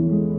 Dios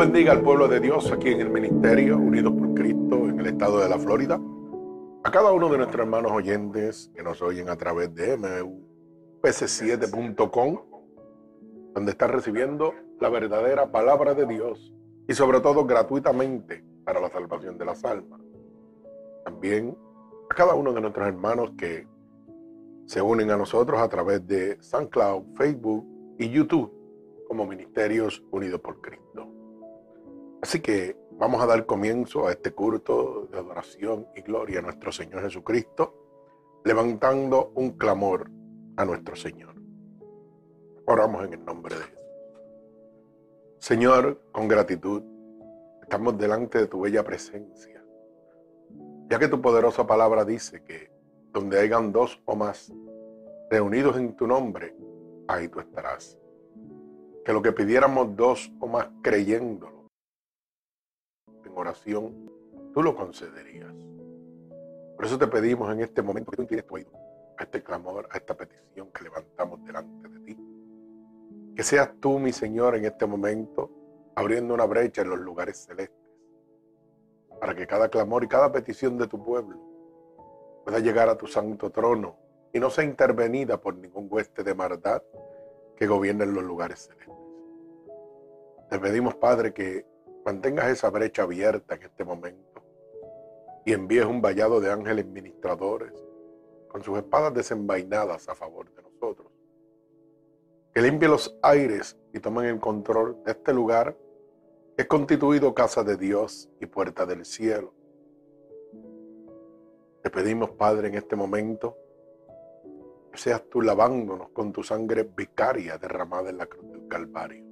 bendiga al pueblo de Dios aquí en el Ministerio Unidos por Cristo en el estado de la Florida. A cada uno de nuestros hermanos oyentes que nos oyen a través de mupc7.com, donde están recibiendo la verdadera palabra de Dios y sobre todo gratuitamente para la salvación de las almas. También a cada uno de nuestros hermanos que se unen a nosotros a través de SoundCloud, Facebook y YouTube como Ministerios Unidos por Cristo. Así que vamos a dar comienzo a este culto de adoración y gloria a nuestro Señor Jesucristo, levantando un clamor a nuestro Señor. Oramos en el nombre de Jesús. Señor, con gratitud, estamos delante de tu bella presencia, ya que tu poderosa palabra dice que donde hayan dos o más reunidos en tu nombre, ahí tú estarás. Que lo que pidiéramos dos o más creyéndolo, oración, tú lo concederías. Por eso te pedimos en este momento que tú tu a este clamor, a esta petición que levantamos delante de ti. Que seas tú, mi Señor, en este momento abriendo una brecha en los lugares celestes, para que cada clamor y cada petición de tu pueblo pueda llegar a tu santo trono y no sea intervenida por ningún hueste de maldad que gobierne en los lugares celestes. Te pedimos, Padre, que mantengas esa brecha abierta en este momento y envíes un vallado de ángeles ministradores con sus espadas desenvainadas a favor de nosotros. Que limpie los aires y tomen el control de este lugar que es constituido casa de Dios y puerta del cielo. Te pedimos, Padre, en este momento, que seas tú lavándonos con tu sangre vicaria derramada en la cruz del Calvario.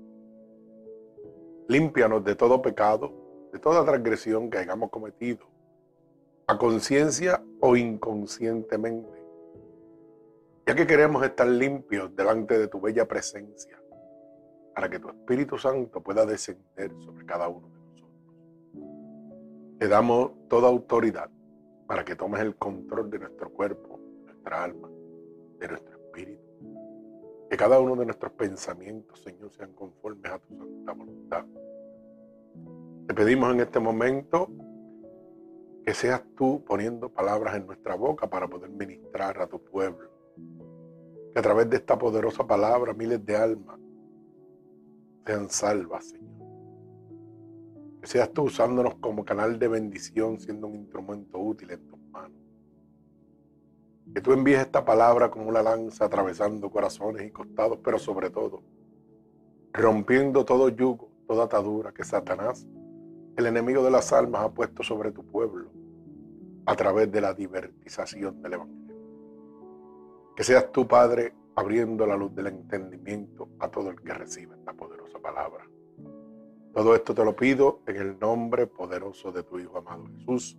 Límpianos de todo pecado, de toda transgresión que hayamos cometido, a conciencia o inconscientemente, ya que queremos estar limpios delante de tu bella presencia, para que tu Espíritu Santo pueda descender sobre cada uno de nosotros. Te damos toda autoridad para que tomes el control de nuestro cuerpo, de nuestra alma, de nuestro que cada uno de nuestros pensamientos, Señor, sean conformes a tu santa voluntad. Te pedimos en este momento que seas tú poniendo palabras en nuestra boca para poder ministrar a tu pueblo. Que a través de esta poderosa palabra miles de almas sean salvas, Señor. Que seas tú usándonos como canal de bendición, siendo un instrumento útil en tus manos. Que tú envíes esta palabra como una lanza atravesando corazones y costados, pero sobre todo, rompiendo todo yugo, toda atadura que Satanás, el enemigo de las almas, ha puesto sobre tu pueblo a través de la divertización del Evangelio. Que seas tú, Padre, abriendo la luz del entendimiento a todo el que reciba esta poderosa palabra. Todo esto te lo pido en el nombre poderoso de tu Hijo amado Jesús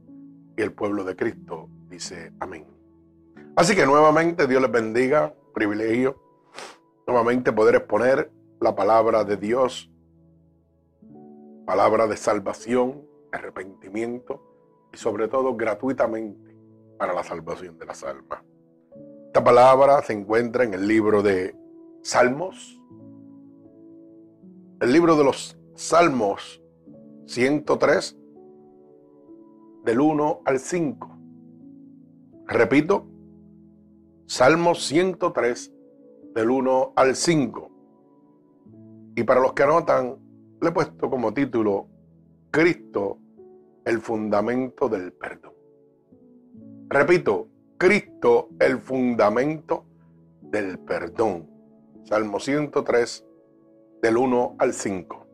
y el pueblo de Cristo dice amén. Así que nuevamente Dios les bendiga, privilegio, nuevamente poder exponer la palabra de Dios, palabra de salvación, arrepentimiento y sobre todo gratuitamente para la salvación de las almas. Esta palabra se encuentra en el libro de Salmos, el libro de los Salmos 103, del 1 al 5. Repito, Salmos 103, del 1 al 5. Y para los que anotan, le he puesto como título Cristo, el fundamento del perdón. Repito, Cristo, el fundamento del perdón. Salmo 103, del 1 al 5.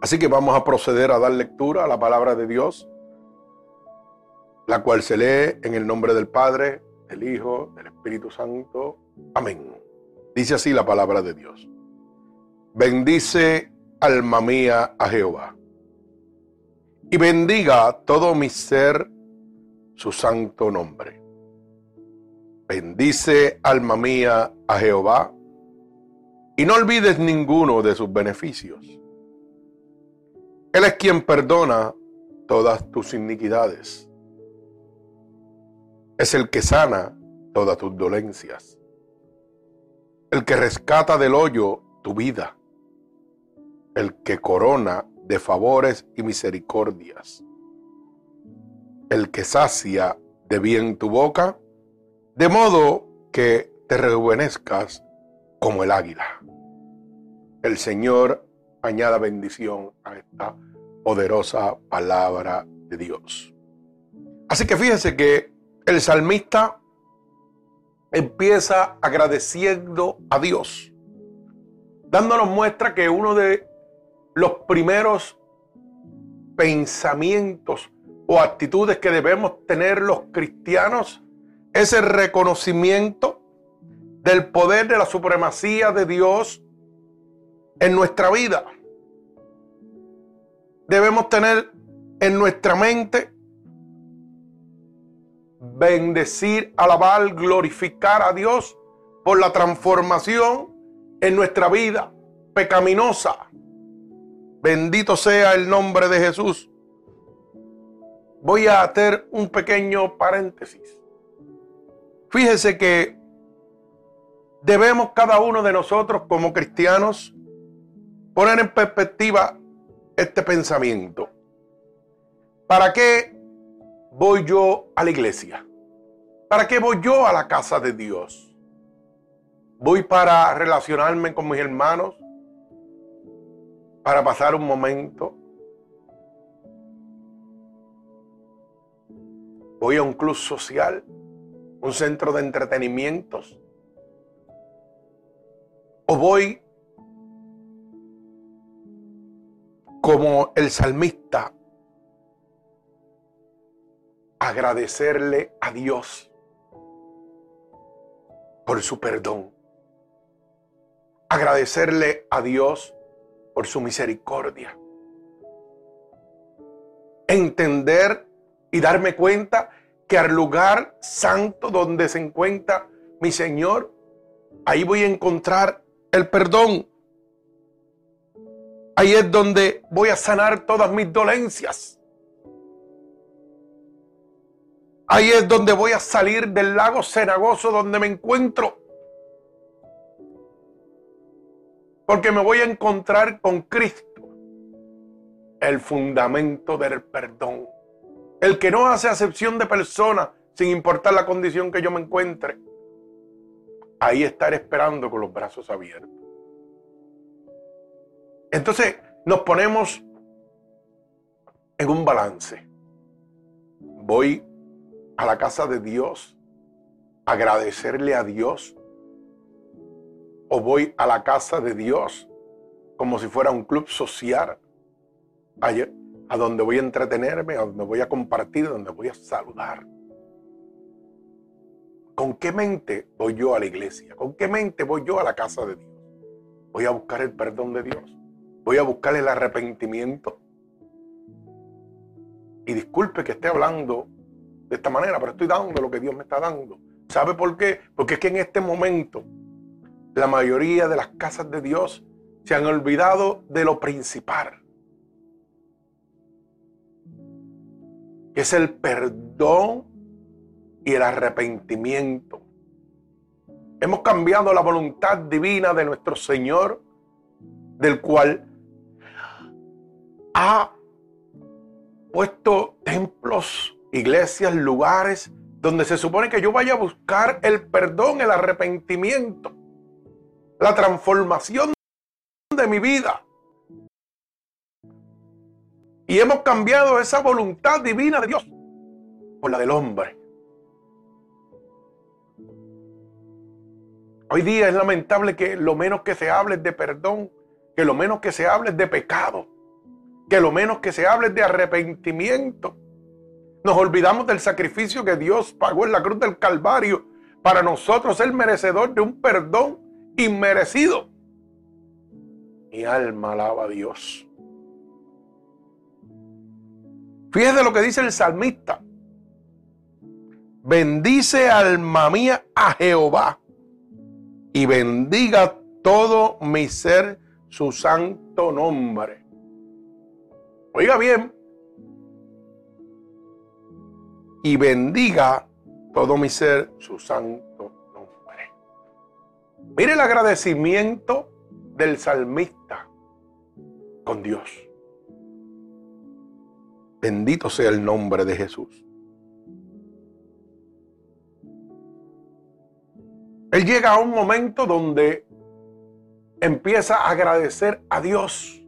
Así que vamos a proceder a dar lectura a la palabra de Dios, la cual se lee en el nombre del Padre, del Hijo, del Espíritu Santo. Amén. Dice así la palabra de Dios. Bendice alma mía a Jehová. Y bendiga todo mi ser su santo nombre. Bendice alma mía a Jehová. Y no olvides ninguno de sus beneficios. Él es quien perdona todas tus iniquidades es el que sana todas tus dolencias, el que rescata del hoyo tu vida, el que corona de favores y misericordias, el que sacia de bien tu boca, de modo que te rejuvenezcas como el águila. El Señor añada bendición a esta poderosa palabra de Dios. Así que fíjense que el salmista empieza agradeciendo a Dios, dándonos muestra que uno de los primeros pensamientos o actitudes que debemos tener los cristianos es el reconocimiento del poder de la supremacía de Dios en nuestra vida. Debemos tener en nuestra mente bendecir, alabar, glorificar a Dios por la transformación en nuestra vida pecaminosa. Bendito sea el nombre de Jesús. Voy a hacer un pequeño paréntesis. Fíjese que debemos cada uno de nosotros como cristianos poner en perspectiva este pensamiento. ¿Para qué voy yo a la iglesia? ¿Para qué voy yo a la casa de Dios? ¿Voy para relacionarme con mis hermanos? ¿Para pasar un momento? ¿Voy a un club social? ¿Un centro de entretenimientos? ¿O voy como el salmista agradecerle a Dios por su perdón. Agradecerle a Dios por su misericordia. Entender y darme cuenta que al lugar santo donde se encuentra mi Señor, ahí voy a encontrar el perdón. Ahí es donde voy a sanar todas mis dolencias. Ahí es donde voy a salir del lago cenagoso donde me encuentro. Porque me voy a encontrar con Cristo, el fundamento del perdón. El que no hace acepción de persona sin importar la condición que yo me encuentre. Ahí estar esperando con los brazos abiertos. Entonces nos ponemos en un balance. Voy a la casa de Dios, agradecerle a Dios, o voy a la casa de Dios como si fuera un club social, a donde voy a entretenerme, a donde voy a compartir, donde voy a saludar. ¿Con qué mente voy yo a la iglesia? ¿Con qué mente voy yo a la casa de Dios? Voy a buscar el perdón de Dios. Voy a buscar el arrepentimiento. Y disculpe que esté hablando de esta manera, pero estoy dando lo que Dios me está dando. ¿Sabe por qué? Porque es que en este momento la mayoría de las casas de Dios se han olvidado de lo principal. que es el perdón y el arrepentimiento. Hemos cambiado la voluntad divina de nuestro Señor, del cual ha puesto templos, iglesias, lugares donde se supone que yo vaya a buscar el perdón, el arrepentimiento, la transformación de mi vida. Y hemos cambiado esa voluntad divina de Dios por la del hombre. Hoy día es lamentable que lo menos que se hable de perdón, que lo menos que se hable es de pecado, que lo menos que se hable es de arrepentimiento. Nos olvidamos del sacrificio que Dios pagó en la cruz del Calvario para nosotros ser merecedor de un perdón inmerecido. Mi alma alaba a Dios. Fíjese lo que dice el salmista. Bendice alma mía a Jehová y bendiga todo mi ser su santo nombre. Oiga bien. Y bendiga todo mi ser su santo nombre. Mire el agradecimiento del salmista con Dios. Bendito sea el nombre de Jesús. Él llega a un momento donde empieza a agradecer a Dios,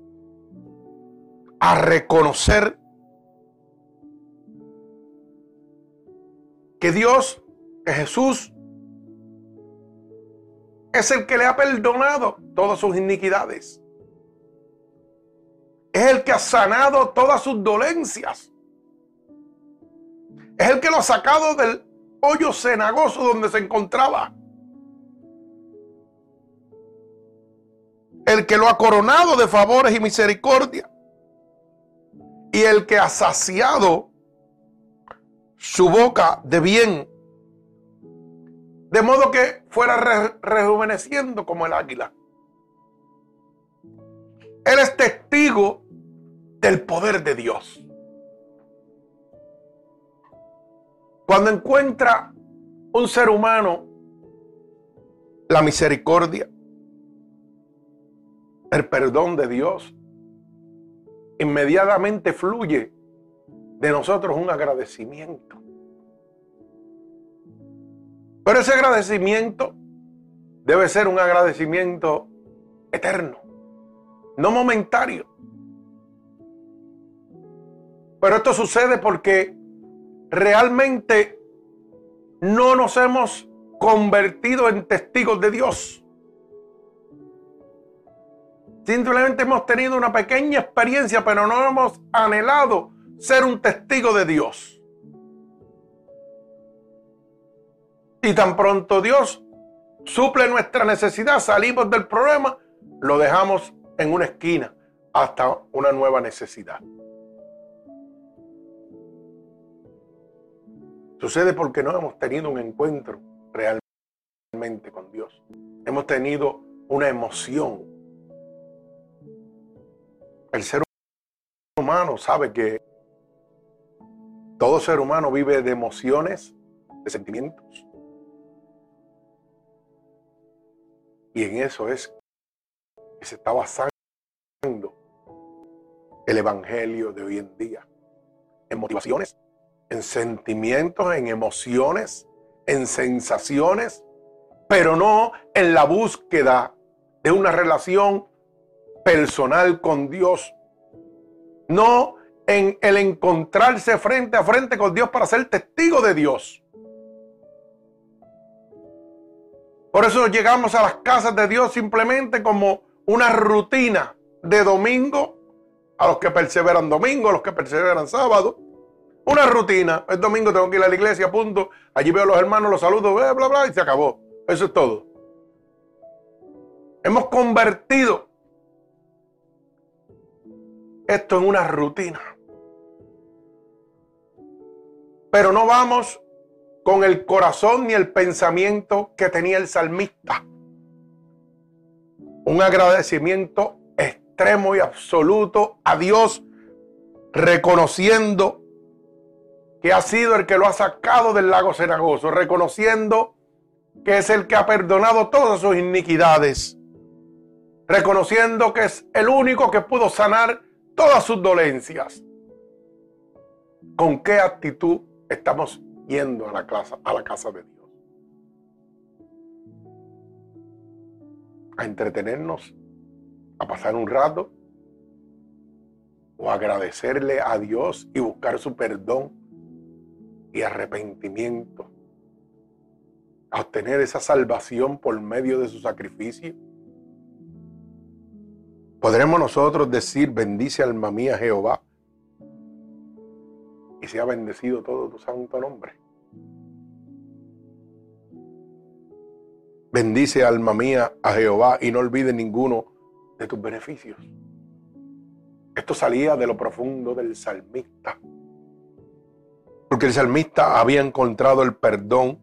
a reconocer que Dios, que Jesús, es el que le ha perdonado todas sus iniquidades. Es el que ha sanado todas sus dolencias. Es el que lo ha sacado del hoyo cenagoso donde se encontraba. el que lo ha coronado de favores y misericordia, y el que ha saciado su boca de bien, de modo que fuera rejuveneciendo como el águila. Él es testigo del poder de Dios. Cuando encuentra un ser humano la misericordia, el perdón de Dios, inmediatamente fluye de nosotros un agradecimiento. Pero ese agradecimiento debe ser un agradecimiento eterno, no momentario. Pero esto sucede porque realmente no nos hemos convertido en testigos de Dios. Simplemente hemos tenido una pequeña experiencia, pero no hemos anhelado ser un testigo de Dios. Y tan pronto Dios suple nuestra necesidad, salimos del problema, lo dejamos en una esquina hasta una nueva necesidad. Sucede porque no hemos tenido un encuentro realmente con Dios. Hemos tenido una emoción el ser humano sabe que todo ser humano vive de emociones, de sentimientos. Y en eso es que se está basando el Evangelio de hoy en día. En motivaciones, en sentimientos, en emociones, en sensaciones, pero no en la búsqueda de una relación personal con Dios. No en el encontrarse frente a frente con Dios para ser testigo de Dios. Por eso llegamos a las casas de Dios simplemente como una rutina de domingo, a los que perseveran domingo, a los que perseveran sábado. Una rutina. El domingo tengo que ir a la iglesia, punto. Allí veo a los hermanos, los saludo, bla, bla, bla, y se acabó. Eso es todo. Hemos convertido esto en una rutina. Pero no vamos con el corazón ni el pensamiento que tenía el salmista. Un agradecimiento extremo y absoluto a Dios, reconociendo que ha sido el que lo ha sacado del lago cenagoso, reconociendo que es el que ha perdonado todas sus iniquidades, reconociendo que es el único que pudo sanar todas sus dolencias. ¿Con qué actitud estamos yendo a la casa, a la casa de Dios? A entretenernos, a pasar un rato, o agradecerle a Dios y buscar su perdón y arrepentimiento, a obtener esa salvación por medio de su sacrificio. ¿Podremos nosotros decir, bendice alma mía Jehová y sea bendecido todo tu santo nombre? Bendice alma mía a Jehová y no olvide ninguno de tus beneficios. Esto salía de lo profundo del salmista. Porque el salmista había encontrado el perdón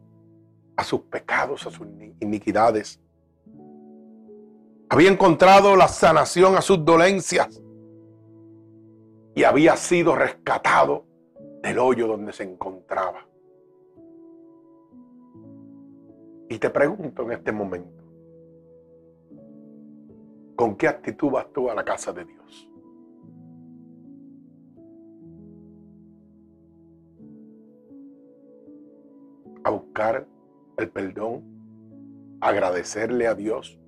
a sus pecados, a sus iniquidades. Había encontrado la sanación a sus dolencias. Y había sido rescatado del hoyo donde se encontraba. Y te pregunto en este momento, ¿con qué actitud vas tú a la casa de Dios? a buscar el perdón, agradecerle a Dios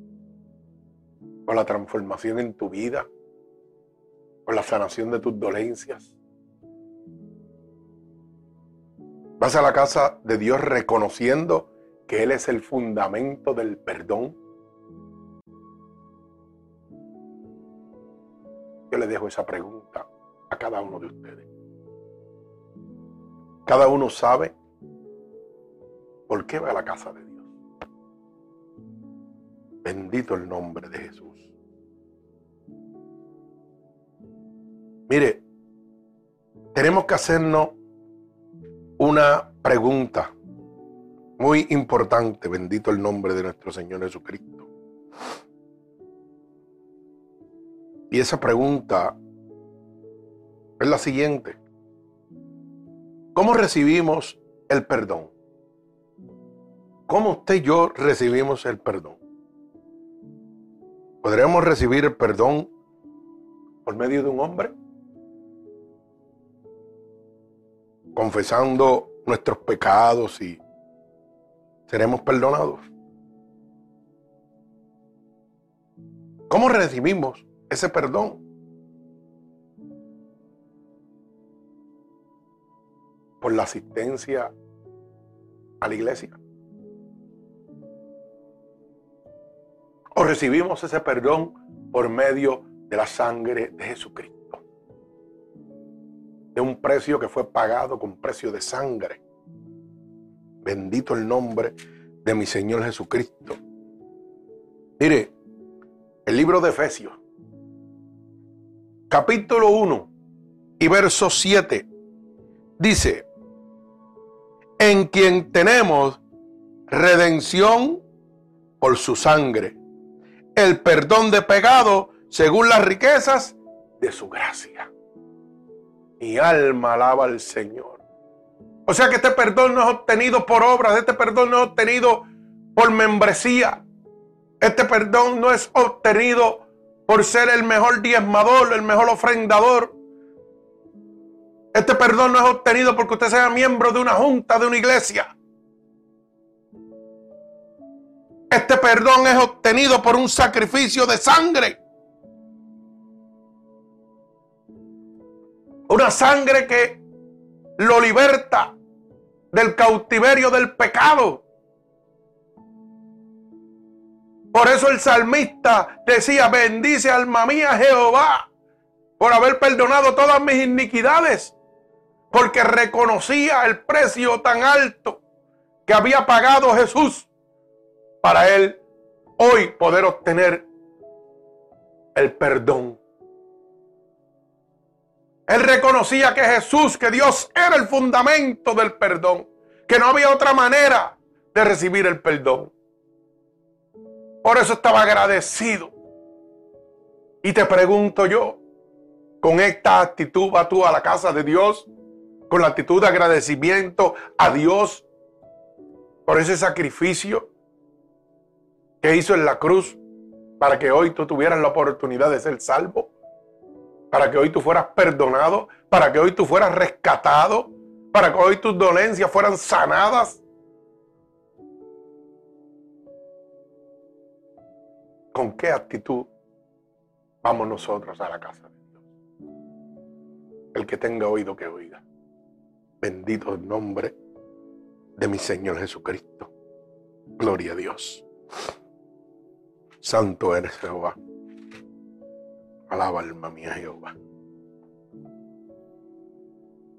por la transformación en tu vida, por la sanación de tus dolencias. Vas a la casa de Dios reconociendo que Él es el fundamento del perdón. Yo le dejo esa pregunta a cada uno de ustedes. Cada uno sabe ¿Por qué va a la casa de Dios? Bendito el nombre de Jesús. Mire, tenemos que hacernos una pregunta muy importante. Bendito el nombre de nuestro Señor Jesucristo. Y esa pregunta es la siguiente. ¿Cómo recibimos el perdón? ¿Cómo usted y yo recibimos el perdón? ¿Podríamos recibir el perdón por medio de un hombre? Confesando nuestros pecados y seremos perdonados. ¿Cómo recibimos ese perdón? Por la asistencia a la iglesia. o recibimos ese perdón por medio de la sangre de Jesucristo. De un precio que fue pagado con precio de sangre. Bendito el nombre de mi Señor Jesucristo. Mire, el libro de Efesios, capítulo 1 y verso 7, dice, en quien tenemos redención por su sangre el perdón de pecado según las riquezas de su gracia. Mi alma alaba al Señor. O sea que este perdón no es obtenido por obras, este perdón no es obtenido por membresía. Este perdón no es obtenido por ser el mejor diezmador, el mejor ofrendador. Este perdón no es obtenido porque usted sea miembro de una junta, de una iglesia. Este perdón es obtenido por un sacrificio de sangre. Una sangre que lo liberta del cautiverio del pecado. Por eso el salmista decía, bendice alma mía Jehová por haber perdonado todas mis iniquidades, porque reconocía el precio tan alto que había pagado Jesús para él hoy poder obtener el perdón. Él reconocía que Jesús, que Dios era el fundamento del perdón, que no había otra manera de recibir el perdón. Por eso estaba agradecido. Y te pregunto yo, con esta actitud vas tú a la casa de Dios con la actitud de agradecimiento a Dios por ese sacrificio que hizo en la cruz para que hoy tú tuvieras la oportunidad de ser salvo, para que hoy tú fueras perdonado, para que hoy tú fueras rescatado, para que hoy tus dolencias fueran sanadas. ¿Con qué actitud vamos nosotros a la casa de Dios? El que tenga oído que oiga. Bendito el nombre de mi Señor Jesucristo. Gloria a Dios. Santo eres Jehová. Alaba alma mía Jehová.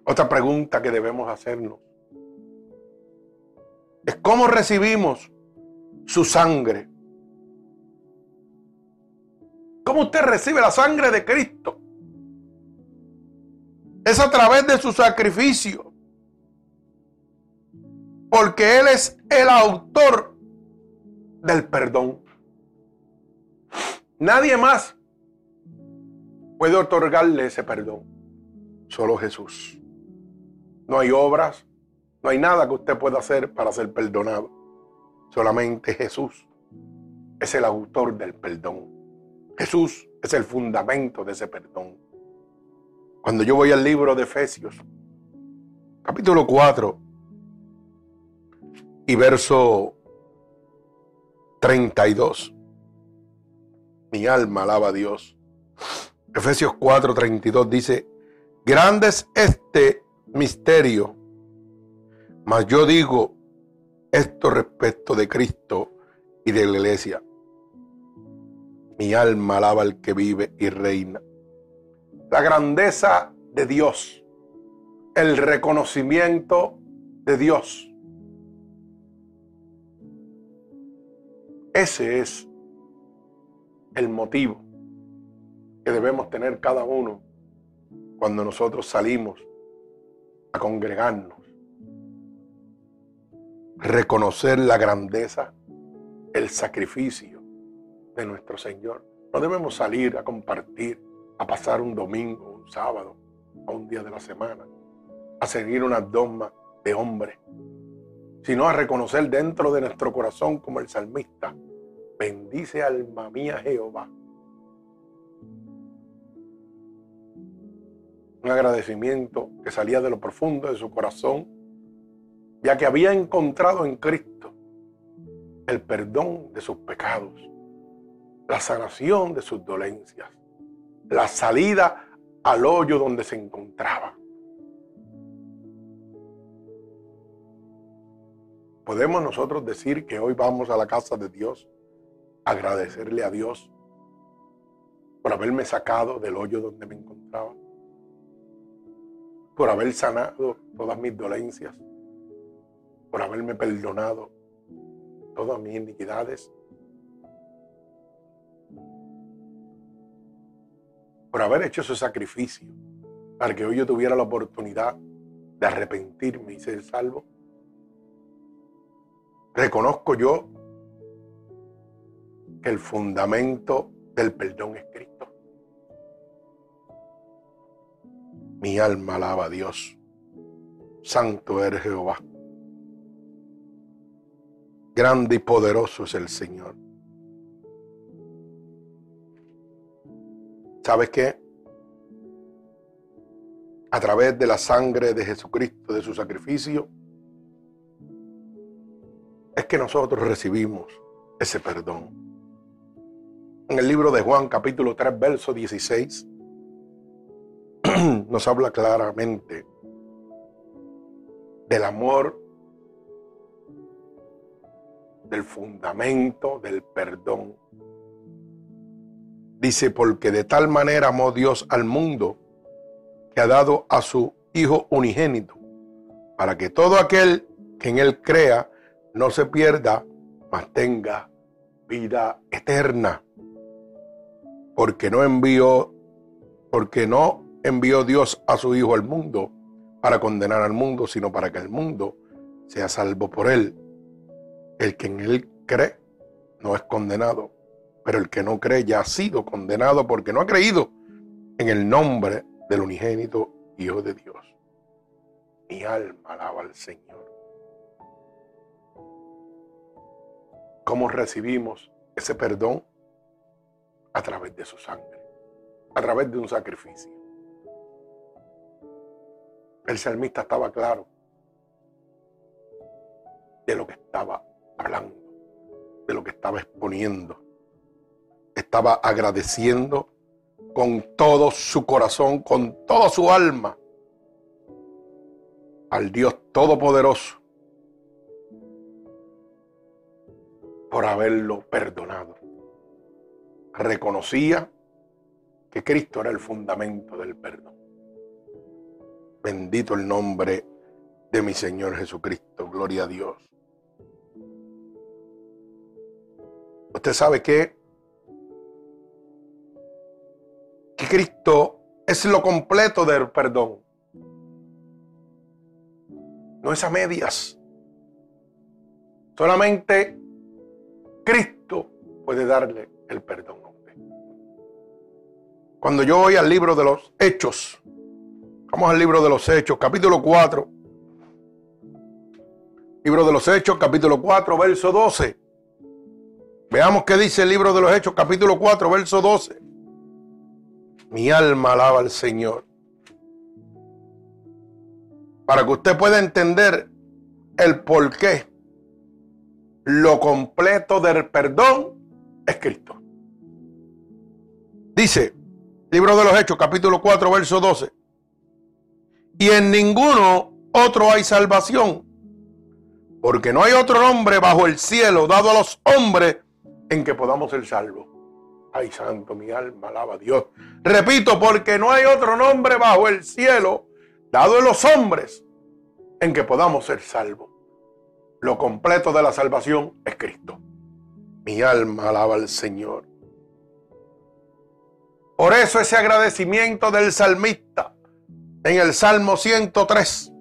Otra pregunta que debemos hacernos es cómo recibimos su sangre. ¿Cómo usted recibe la sangre de Cristo? Es a través de su sacrificio. Porque Él es el autor del perdón. Nadie más puede otorgarle ese perdón. Solo Jesús. No hay obras, no hay nada que usted pueda hacer para ser perdonado. Solamente Jesús es el autor del perdón. Jesús es el fundamento de ese perdón. Cuando yo voy al libro de Efesios, capítulo 4 y verso 32. Mi alma alaba a Dios. Efesios 4:32 dice, grande es este misterio, mas yo digo esto respecto de Cristo y de la iglesia. Mi alma alaba al que vive y reina. La grandeza de Dios, el reconocimiento de Dios. Ese es el motivo que debemos tener cada uno cuando nosotros salimos a congregarnos. Reconocer la grandeza, el sacrificio de nuestro Señor. No debemos salir a compartir, a pasar un domingo, un sábado, o un día de la semana, a seguir una dogma de hombre, sino a reconocer dentro de nuestro corazón como el salmista Bendice alma mía Jehová. Un agradecimiento que salía de lo profundo de su corazón, ya que había encontrado en Cristo el perdón de sus pecados, la sanación de sus dolencias, la salida al hoyo donde se encontraba. Podemos nosotros decir que hoy vamos a la casa de Dios agradecerle a Dios por haberme sacado del hoyo donde me encontraba, por haber sanado todas mis dolencias, por haberme perdonado todas mis iniquidades, por haber hecho ese sacrificio para que hoy yo tuviera la oportunidad de arrepentirme y ser salvo. Reconozco yo que el fundamento del perdón es Cristo. Mi alma alaba a Dios. Santo eres Jehová. Grande y poderoso es el Señor. ¿Sabes qué? A través de la sangre de Jesucristo, de su sacrificio, es que nosotros recibimos ese perdón en el libro de Juan capítulo 3, verso 16, nos habla claramente del amor, del fundamento del perdón. Dice, porque de tal manera amó Dios al mundo que ha dado a su Hijo unigénito, para que todo aquel que en él crea no se pierda, mas tenga vida eterna porque no envió, porque no envió Dios a su Hijo al mundo para condenar al mundo, sino para que el mundo sea salvo por él. El que en él cree no es condenado, pero el que no cree ya ha sido condenado porque no ha creído en el nombre del unigénito Hijo de Dios. Mi alma alaba al Señor. ¿Cómo recibimos ese perdón? A través de su sangre, a través de un sacrificio. El salmista estaba claro de lo que estaba hablando, de lo que estaba exponiendo. Estaba agradeciendo con todo su corazón, con toda su alma al Dios Todopoderoso por haberlo perdonado. Reconocía que Cristo era el fundamento del perdón. Bendito el nombre de mi Señor Jesucristo. Gloria a Dios. Usted sabe que, que Cristo es lo completo del perdón. No es a medias. Solamente Cristo puede darle el perdón a usted. Cuando yo voy al libro de los Hechos, vamos al libro de los Hechos, capítulo 4. Libro de los Hechos, capítulo 4, verso 12. Veamos qué dice el libro de los Hechos, capítulo 4, verso 12. Mi alma alaba al Señor para que usted pueda entender el por qué lo completo del perdón es Cristo. Dice, libro de los Hechos, capítulo 4, verso 12. Y en ninguno otro hay salvación, porque no hay otro nombre bajo el cielo dado a los hombres en que podamos ser salvos. Ay, santo, mi alma alaba a Dios. Repito, porque no hay otro nombre bajo el cielo dado en los hombres en que podamos ser salvos. Lo completo de la salvación es Cristo. Mi alma alaba al Señor. Por eso ese agradecimiento del salmista en el Salmo 103,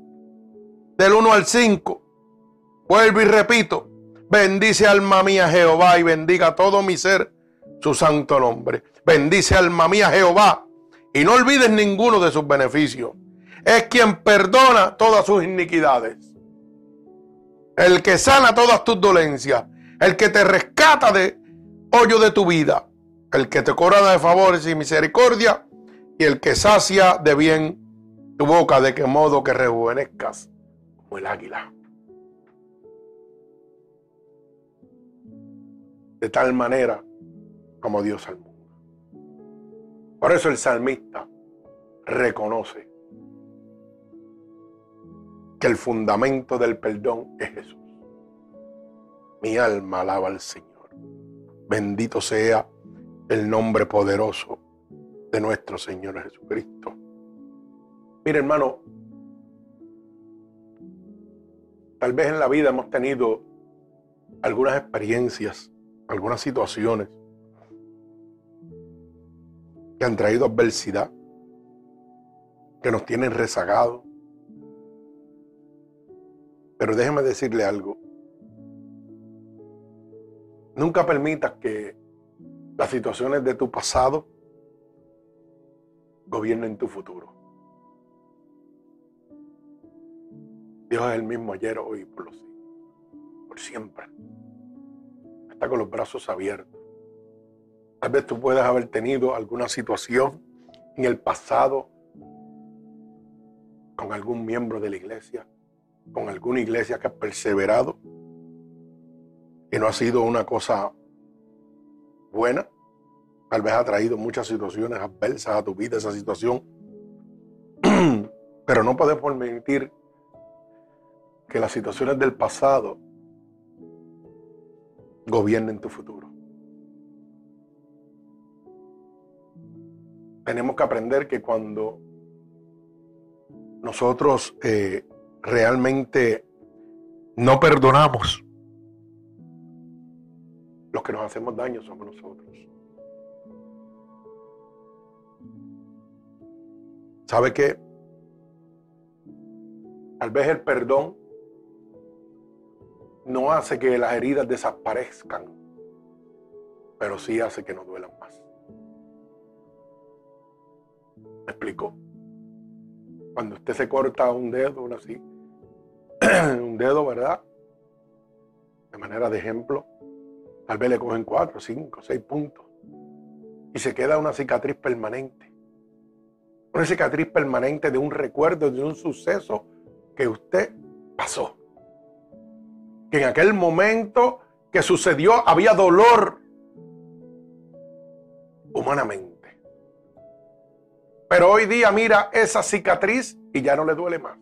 del 1 al 5, vuelvo y repito, bendice alma mía Jehová y bendiga todo mi ser su santo nombre. Bendice alma mía Jehová y no olvides ninguno de sus beneficios es quien perdona todas sus iniquidades. El que sana todas tus dolencias. El que te rescata de hoyo de tu vida. El que te corona de favores y misericordia. Y el que sacia de bien tu boca de qué modo que rejuvenezcas como el águila. De tal manera como Dios al mundo. Por eso el salmista reconoce que el fundamento del perdón es Jesús. Mi alma alaba al Señor. Bendito sea el nombre poderoso de nuestro Señor Jesucristo. Mire hermano, tal vez en la vida hemos tenido algunas experiencias, algunas situaciones que han traído adversidad, que nos tienen rezagados, pero déjeme decirle algo. Nunca permitas que las situaciones de tu pasado gobiernen tu futuro. Dios es el mismo ayer, hoy y por los siglos. Por siempre. Está con los brazos abiertos. Tal vez tú puedas haber tenido alguna situación en el pasado con algún miembro de la iglesia con alguna iglesia que ha perseverado y no ha sido una cosa buena. Tal vez ha traído muchas situaciones adversas a tu vida esa situación. Pero no puedes permitir que las situaciones del pasado gobiernen tu futuro. Tenemos que aprender que cuando nosotros eh, realmente no perdonamos, los que nos hacemos daño somos nosotros. ¿Sabe qué? Tal vez el perdón no hace que las heridas desaparezcan, pero sí hace que no duelan más. ¿Me explico? Cuando usted se corta un dedo, así, un dedo, ¿verdad? De manera de ejemplo, tal vez le cogen cuatro, cinco, seis puntos y se queda una cicatriz permanente. Una cicatriz permanente de un recuerdo, de un suceso que usted pasó. Que en aquel momento que sucedió había dolor humanamente. Pero hoy día mira esa cicatriz y ya no le duele más.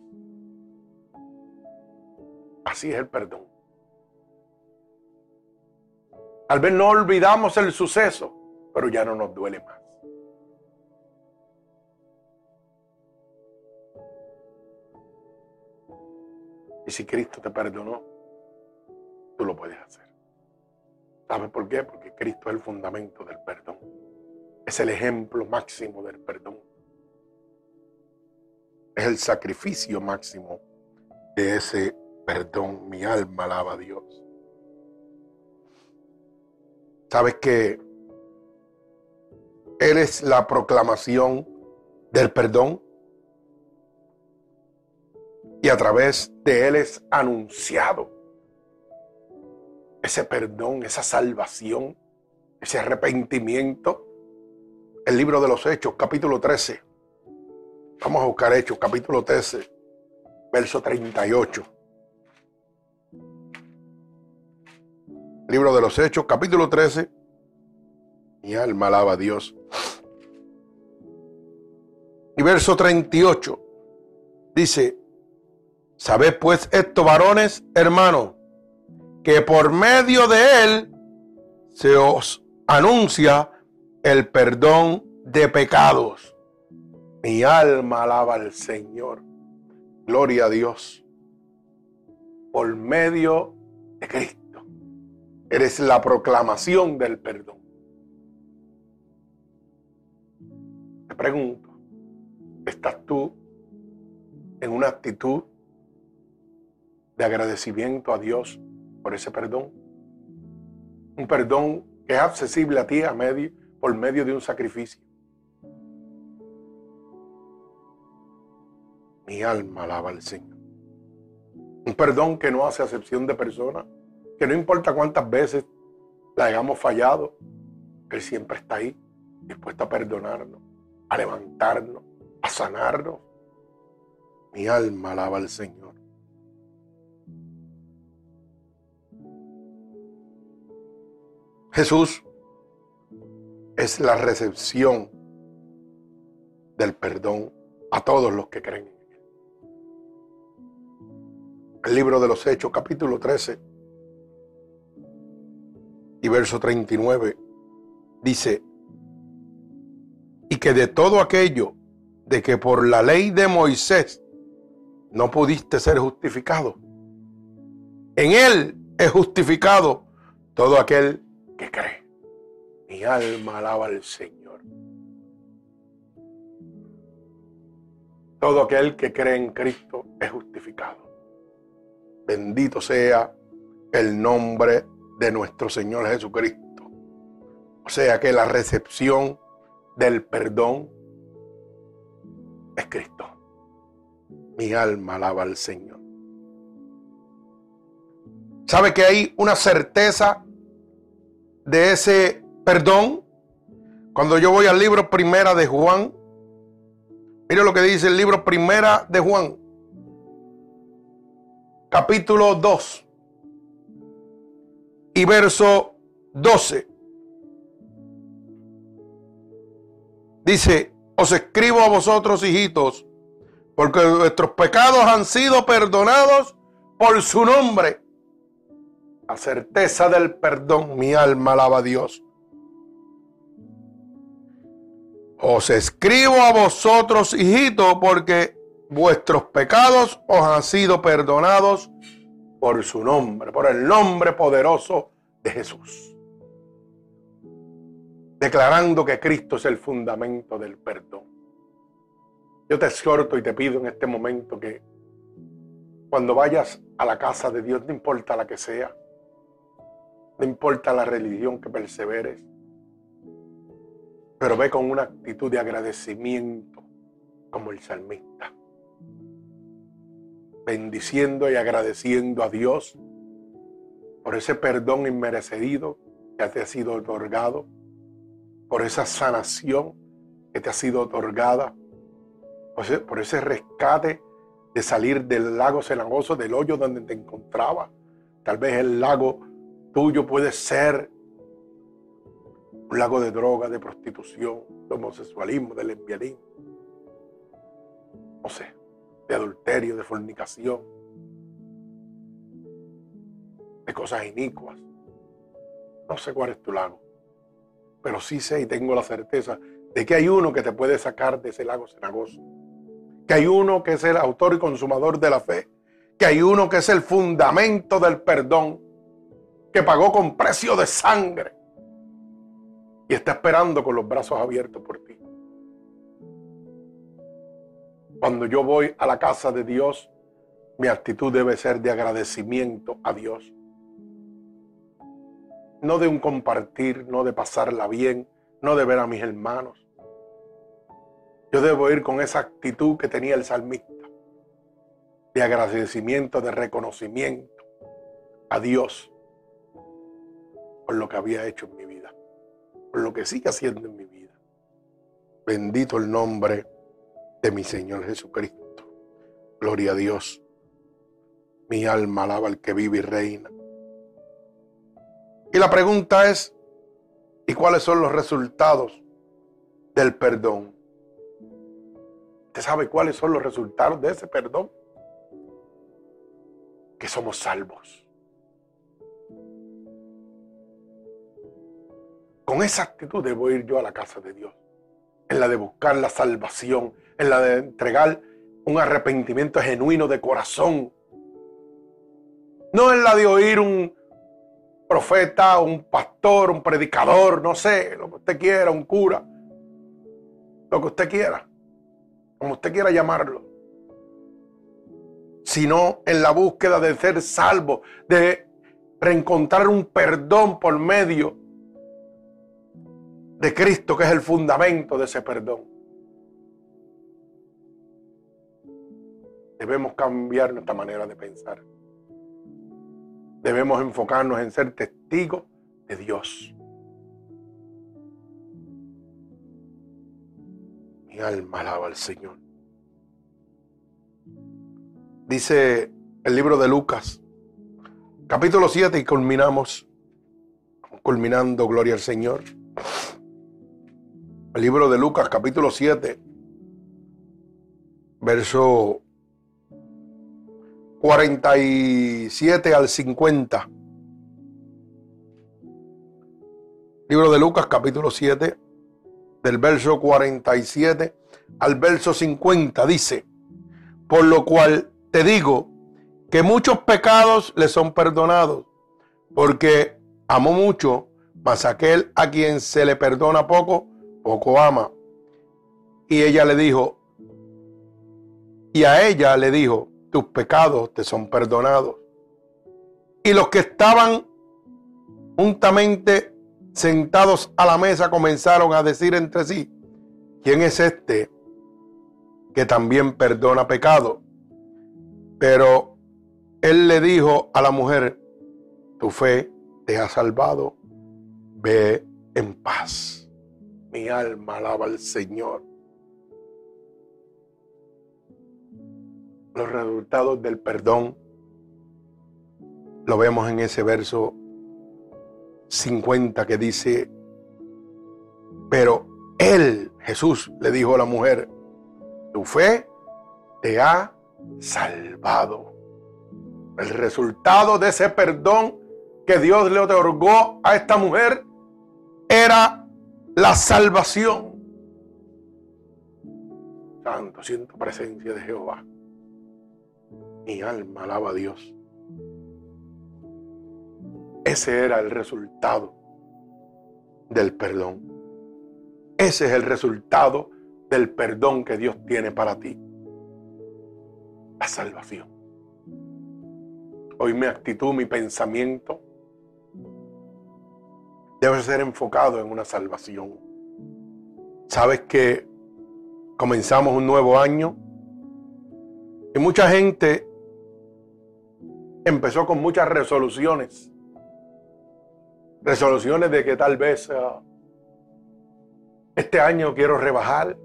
Así es el perdón. Tal vez no olvidamos el suceso, pero ya no nos duele más. Y si Cristo te perdonó, tú lo puedes hacer. ¿Sabes por qué? Porque Cristo es el fundamento del perdón. Es el ejemplo máximo del perdón. Es el sacrificio máximo de ese perdón. Mi alma alaba a Dios. ¿Sabes que Él es la proclamación del perdón? Y a través de Él es anunciado ese perdón, esa salvación, ese arrepentimiento. El libro de los Hechos, capítulo 13. Vamos a buscar Hechos, capítulo 13, verso 38. Libro de los Hechos, capítulo 13. Mi alma alaba a Dios. Y verso 38 dice, Sabed pues esto, varones, hermanos, que por medio de él se os anuncia el perdón de pecados. Mi alma alaba al Señor. Gloria a Dios. Por medio de Cristo. Eres la proclamación del perdón. Te pregunto, ¿estás tú en una actitud de agradecimiento a Dios por ese perdón. Un perdón que es accesible a ti a medio, por medio de un sacrificio. Mi alma alaba al Señor. Un perdón que no hace acepción de persona, que no importa cuántas veces la hayamos fallado, Él siempre está ahí, dispuesto a perdonarnos, a levantarnos, a sanarnos. Mi alma alaba al Señor. Jesús es la recepción del perdón a todos los que creen en Él. El libro de los Hechos, capítulo 13 y verso 39, dice, y que de todo aquello de que por la ley de Moisés no pudiste ser justificado, en Él es justificado todo aquel que cree. Mi alma alaba al Señor. Todo aquel que cree en Cristo es justificado. Bendito sea el nombre de nuestro Señor Jesucristo. O sea que la recepción del perdón es Cristo. Mi alma alaba al Señor. ¿Sabe que hay una certeza de ese perdón, cuando yo voy al libro primera de Juan, mire lo que dice el libro primera de Juan, capítulo 2 y verso 12. Dice, os escribo a vosotros, hijitos, porque vuestros pecados han sido perdonados por su nombre la certeza del perdón, mi alma alaba a Dios. Os escribo a vosotros, hijitos, porque vuestros pecados os han sido perdonados por su nombre, por el nombre poderoso de Jesús. Declarando que Cristo es el fundamento del perdón. Yo te exhorto y te pido en este momento que cuando vayas a la casa de Dios, no importa la que sea, no importa la religión que perseveres, pero ve con una actitud de agradecimiento como el salmista. bendiciendo y agradeciendo a Dios por ese perdón inmerecido que te ha sido otorgado, por esa sanación que te ha sido otorgada, por ese, rescate de salir del lago cenagoso, del hoyo donde te encontraba. Tal vez el lago tuyo puede ser un lago de droga, de prostitución, de homosexualismo, de lesbianismo. No sé, de adulterio, de fornicación, de cosas inicuas. No sé cuál es tu lago, pero sí sé y tengo la certeza de que hay uno que te puede sacar de ese lago cenagoso. Que hay uno que es el autor y consumador de la fe. Que hay uno que es el fundamento del perdón. Que pagó con precio de sangre y está esperando con los brazos abiertos por ti. Cuando yo voy a la casa de Dios, mi actitud debe ser de agradecimiento a Dios. No de un compartir, no de pasarla bien, no de ver a mis hermanos. Yo debo ir con esa actitud que tenía el salmista, de agradecimiento, de reconocimiento a Dios por lo que había hecho en mi vida lo que sigue haciendo en mi vida. Bendito el nombre de mi Señor Jesucristo. Gloria a Dios. Mi alma alaba al que vive y reina. Y la pregunta es, ¿y cuáles son los resultados del perdón? ¿Usted sabe cuáles son los resultados de ese perdón? Que somos salvos. Con esa actitud debo ir yo a la casa de Dios, en la de buscar la salvación, en la de entregar un arrepentimiento genuino de corazón. No en la de oír un profeta, un pastor, un predicador, no sé, lo que usted quiera, un cura, lo que usted quiera, como usted quiera llamarlo, sino en la búsqueda de ser salvo, de reencontrar un perdón por medio de Cristo, que es el fundamento de ese perdón. Debemos cambiar nuestra manera de pensar. Debemos enfocarnos en ser testigos de Dios. Mi alma alaba al Señor. Dice el libro de Lucas, capítulo 7, y culminamos, culminando, gloria al Señor. El libro de Lucas capítulo 7, verso 47 al 50. Libro de Lucas capítulo 7, del verso 47 al verso 50, dice, por lo cual te digo que muchos pecados le son perdonados, porque amó mucho, mas aquel a quien se le perdona poco, poco ama. Y ella le dijo, y a ella le dijo, tus pecados te son perdonados. Y los que estaban juntamente sentados a la mesa comenzaron a decir entre sí, ¿quién es este que también perdona pecado? Pero él le dijo a la mujer, tu fe te ha salvado, ve en paz. Mi alma alaba al Señor. Los resultados del perdón lo vemos en ese verso 50 que dice, pero él, Jesús, le dijo a la mujer, tu fe te ha salvado. El resultado de ese perdón que Dios le otorgó a esta mujer era la salvación. Santo, siento presencia de Jehová. Mi alma alaba a Dios. Ese era el resultado del perdón. Ese es el resultado del perdón que Dios tiene para ti. La salvación. Hoy mi actitud, mi pensamiento debe ser enfocado en una salvación. Sabes que comenzamos un nuevo año y mucha gente empezó con muchas resoluciones. Resoluciones de que tal vez ah, este año quiero rebajar,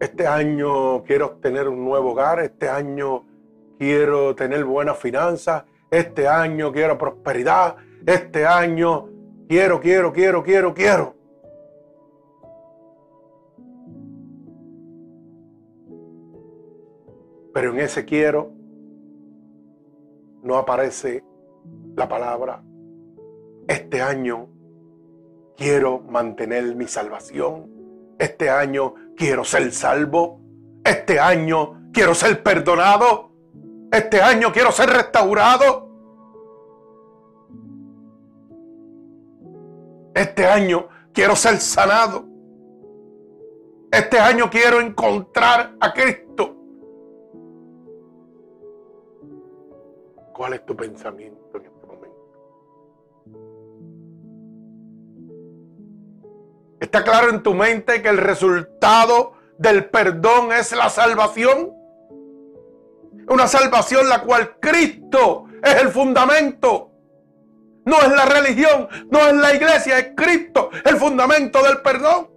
este año quiero tener un nuevo hogar, este año quiero tener buenas finanzas, este año quiero prosperidad, este año quiero, quiero, quiero, quiero, quiero. Pero en ese quiero no aparece la palabra. Este año quiero mantener mi salvación. Este año quiero ser salvo. Este año quiero ser perdonado. Este año quiero ser restaurado. Este año quiero ser sanado. Este año quiero encontrar a Cristo. ¿Cuál es tu pensamiento en este momento? ¿Está claro en tu mente que el resultado del perdón es la salvación? Una salvación la cual Cristo es el fundamento. No es la religión, no es la iglesia, es Cristo el fundamento del perdón.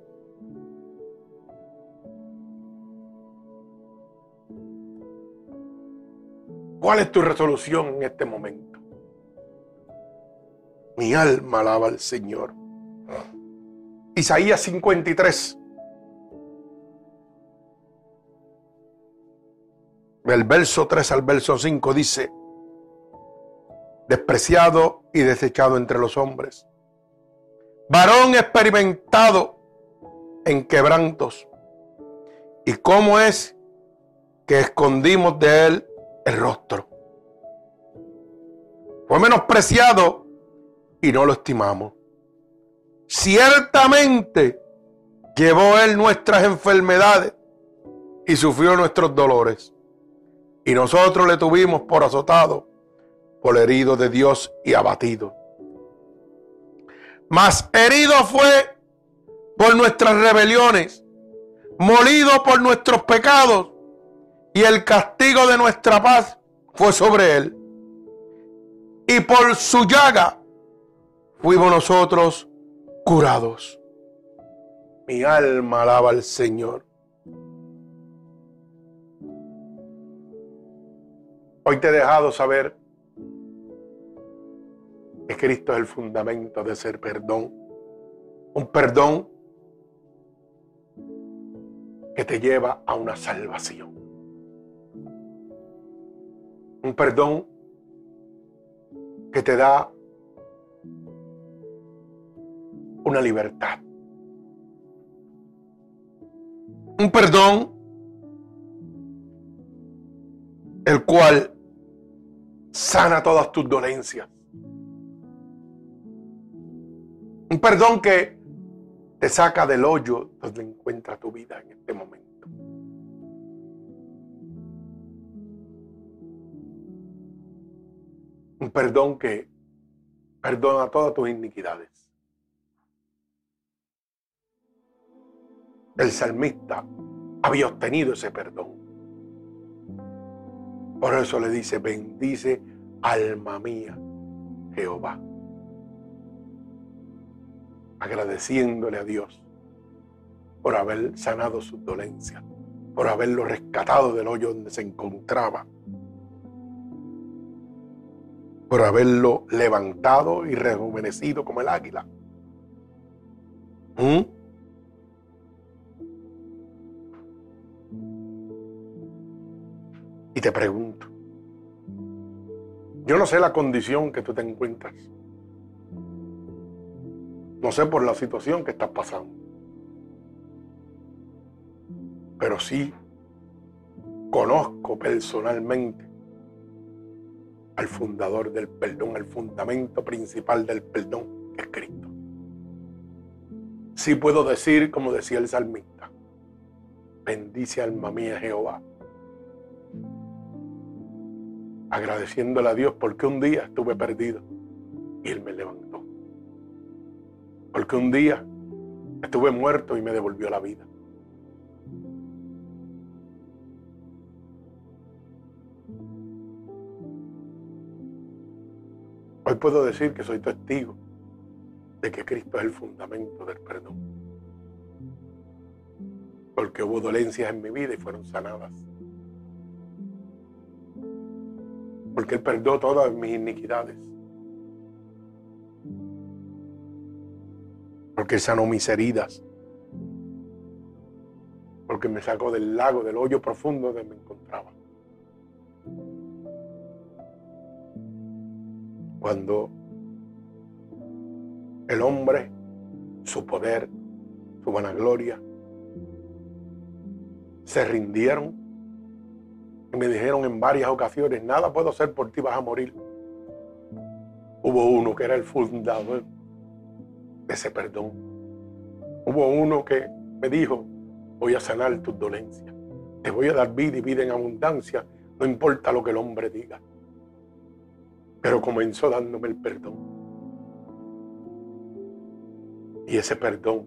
¿Cuál es tu resolución en este momento? Mi alma alaba al Señor. Isaías 53. Del verso 3 al verso 5 dice, despreciado y desechado entre los hombres, varón experimentado en quebrantos. ¿Y cómo es que escondimos de él el rostro. Fue menospreciado y no lo estimamos. Ciertamente llevó él nuestras enfermedades y sufrió nuestros dolores. Y nosotros le tuvimos por azotado, por herido de Dios y abatido. Mas herido fue por nuestras rebeliones, molido por nuestros pecados y el castigo de nuestra paz fue sobre él. Y por su llaga fuimos nosotros curados. Mi alma alaba al Señor. Hoy te he dejado saber que Cristo es el fundamento de ser perdón. Un perdón que te lleva a una salvación. Un perdón que te da una libertad. Un perdón el cual sana todas tus dolencias. Un perdón que te saca del hoyo donde encuentra tu vida en este momento. Un perdón que perdona todas tus iniquidades. El salmista había obtenido ese perdón. Por eso le dice, bendice alma mía Jehová. Agradeciéndole a Dios por haber sanado sus dolencias, por haberlo rescatado del hoyo donde se encontraba por haberlo levantado y rejuvenecido como el águila. ¿Mm? Y te pregunto, yo no sé la condición que tú te encuentras. No sé por la situación que estás pasando. Pero sí conozco personalmente al fundador del perdón, al fundamento principal del perdón, que es Cristo. Sí puedo decir, como decía el salmista, bendice alma mía Jehová, agradeciéndole a Dios porque un día estuve perdido y Él me levantó. Porque un día estuve muerto y me devolvió la vida. Hoy puedo decir que soy testigo de que Cristo es el fundamento del perdón. Porque hubo dolencias en mi vida y fueron sanadas. Porque Él perdonó todas mis iniquidades. Porque sanó mis heridas. Porque me sacó del lago, del hoyo profundo donde me encontraba. Cuando el hombre, su poder, su vanagloria, se rindieron y me dijeron en varias ocasiones, nada puedo hacer por ti, vas a morir. Hubo uno que era el fundador ese perdón. Hubo uno que me dijo, voy a sanar tus dolencias. Te voy a dar vida y vida en abundancia, no importa lo que el hombre diga. Pero comenzó dándome el perdón. Y ese perdón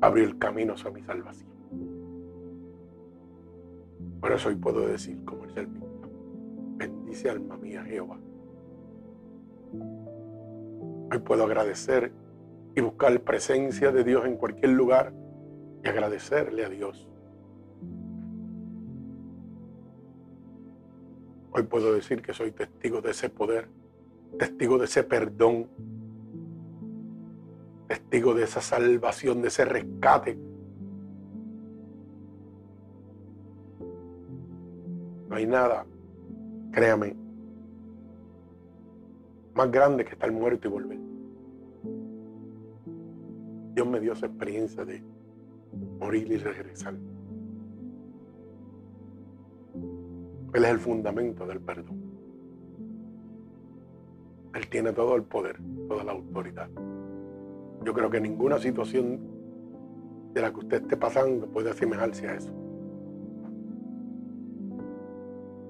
abrió el camino hacia mi salvación. Por eso hoy puedo decir, como el salmista, bendice alma mía Jehová. Hoy puedo agradecer y buscar presencia de Dios en cualquier lugar y agradecerle a Dios. Hoy puedo decir que soy testigo de ese poder, testigo de ese perdón testigo de esa salvación, de ese rescate. No hay nada, créame, más grande que estar muerto y volver. Dios me dio esa experiencia de morir y regresar. Él es el fundamento del perdón. Él tiene todo el poder, toda la autoridad. Yo creo que ninguna situación de la que usted esté pasando puede asemejarse a eso.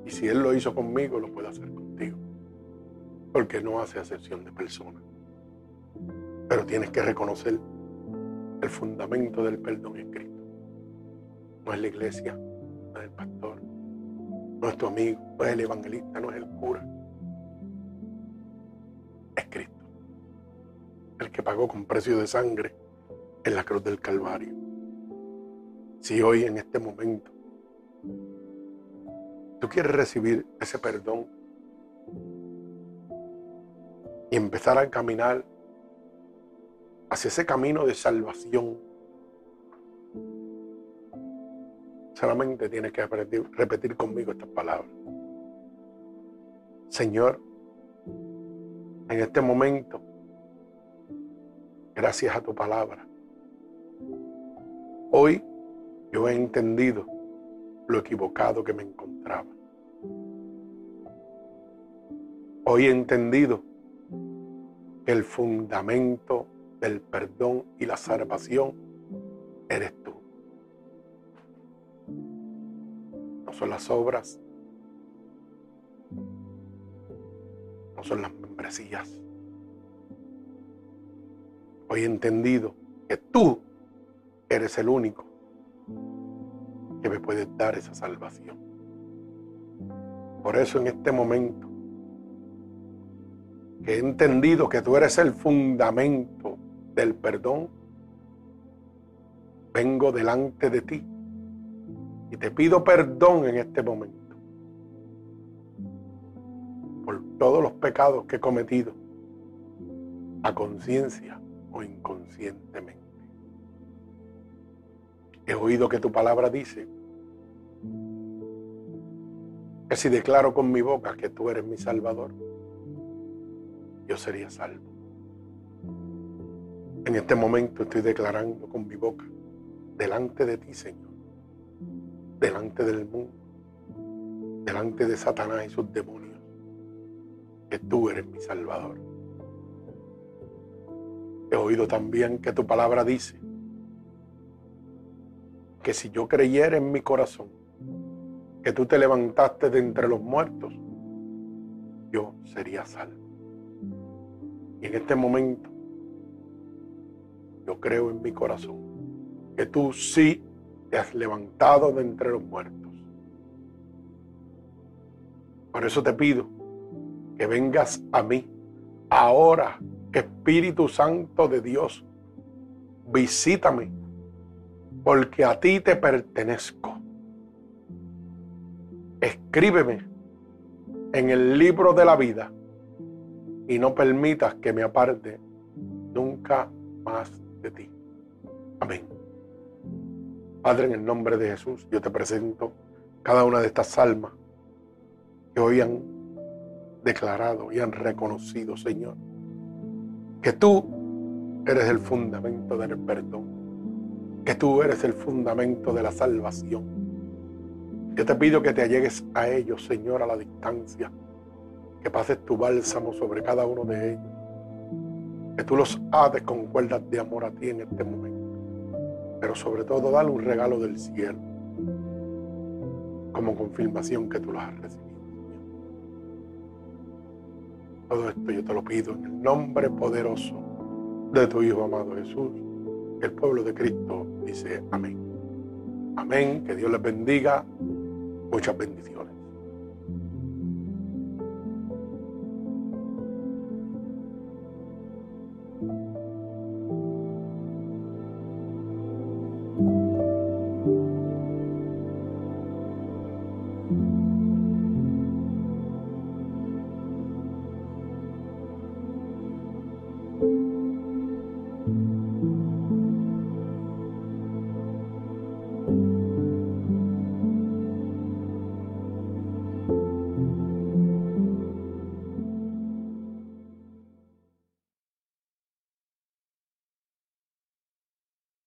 Y si Él lo hizo conmigo, lo puede hacer contigo. Porque no hace acepción de personas. Pero tienes que reconocer el fundamento del perdón en Cristo. No es la iglesia, no es el pastor, no es tu amigo, no es el evangelista, no es el cura. Es Cristo el que pagó con precio de sangre en la cruz del Calvario. Si hoy en este momento tú quieres recibir ese perdón y empezar a caminar hacia ese camino de salvación, solamente tienes que repetir, conmigo estas palabras. Señor, en este momento gracias a tu palabra. Hoy yo he entendido lo equivocado que me encontraba. Hoy he entendido el fundamento del perdón y la salvación eres tú. No son las obras, no son las membresías Hoy he entendido que tú eres el único que me puede dar esa salvación. Por eso en este momento que he entendido que tú eres el fundamento del perdón, vengo delante de ti y te pido perdón en este momento por todos los pecados que he cometido a conciencia o inconscientemente. He oído que tu palabra dice que si declaro con mi boca que tú eres mi Salvador, yo sería salvo. En este momento estoy declarando con mi boca, delante de ti, Señor, delante del mundo, delante de Satanás y sus demonios, que tú eres mi Salvador. He oído también que tu palabra dice que si yo creyera en mi corazón que tú te levantaste de entre los muertos, yo sería salvo. En este momento, yo creo en mi corazón que tú sí te has levantado de entre los muertos. Por eso te pido que vengas a mí. Ahora, Espíritu Santo de Dios, visítame, porque a ti te pertenezco. Escríbeme en el libro de la vida y no permitas que me aparte nunca más de ti. Amén. Padre, en el nombre de Jesús, yo te presento cada una de estas almas que hoy han declarado y han reconocido, Señor, que tú eres el fundamento del perdón, que tú eres el fundamento de la salvación. Yo te pido que te allegues a ellos, Señor, a la distancia, que pases tu bálsamo sobre cada uno de ellos, que tú los ates con cuerdas de amor a ti en este momento, pero sobre todo dale un regalo del cielo como confirmación que tú los has recibido. Todo esto yo te lo pido en el nombre poderoso de tu Hijo amado Jesús. El pueblo de Cristo dice amén. Amén. Que Dios les bendiga. Muchas bendiciones.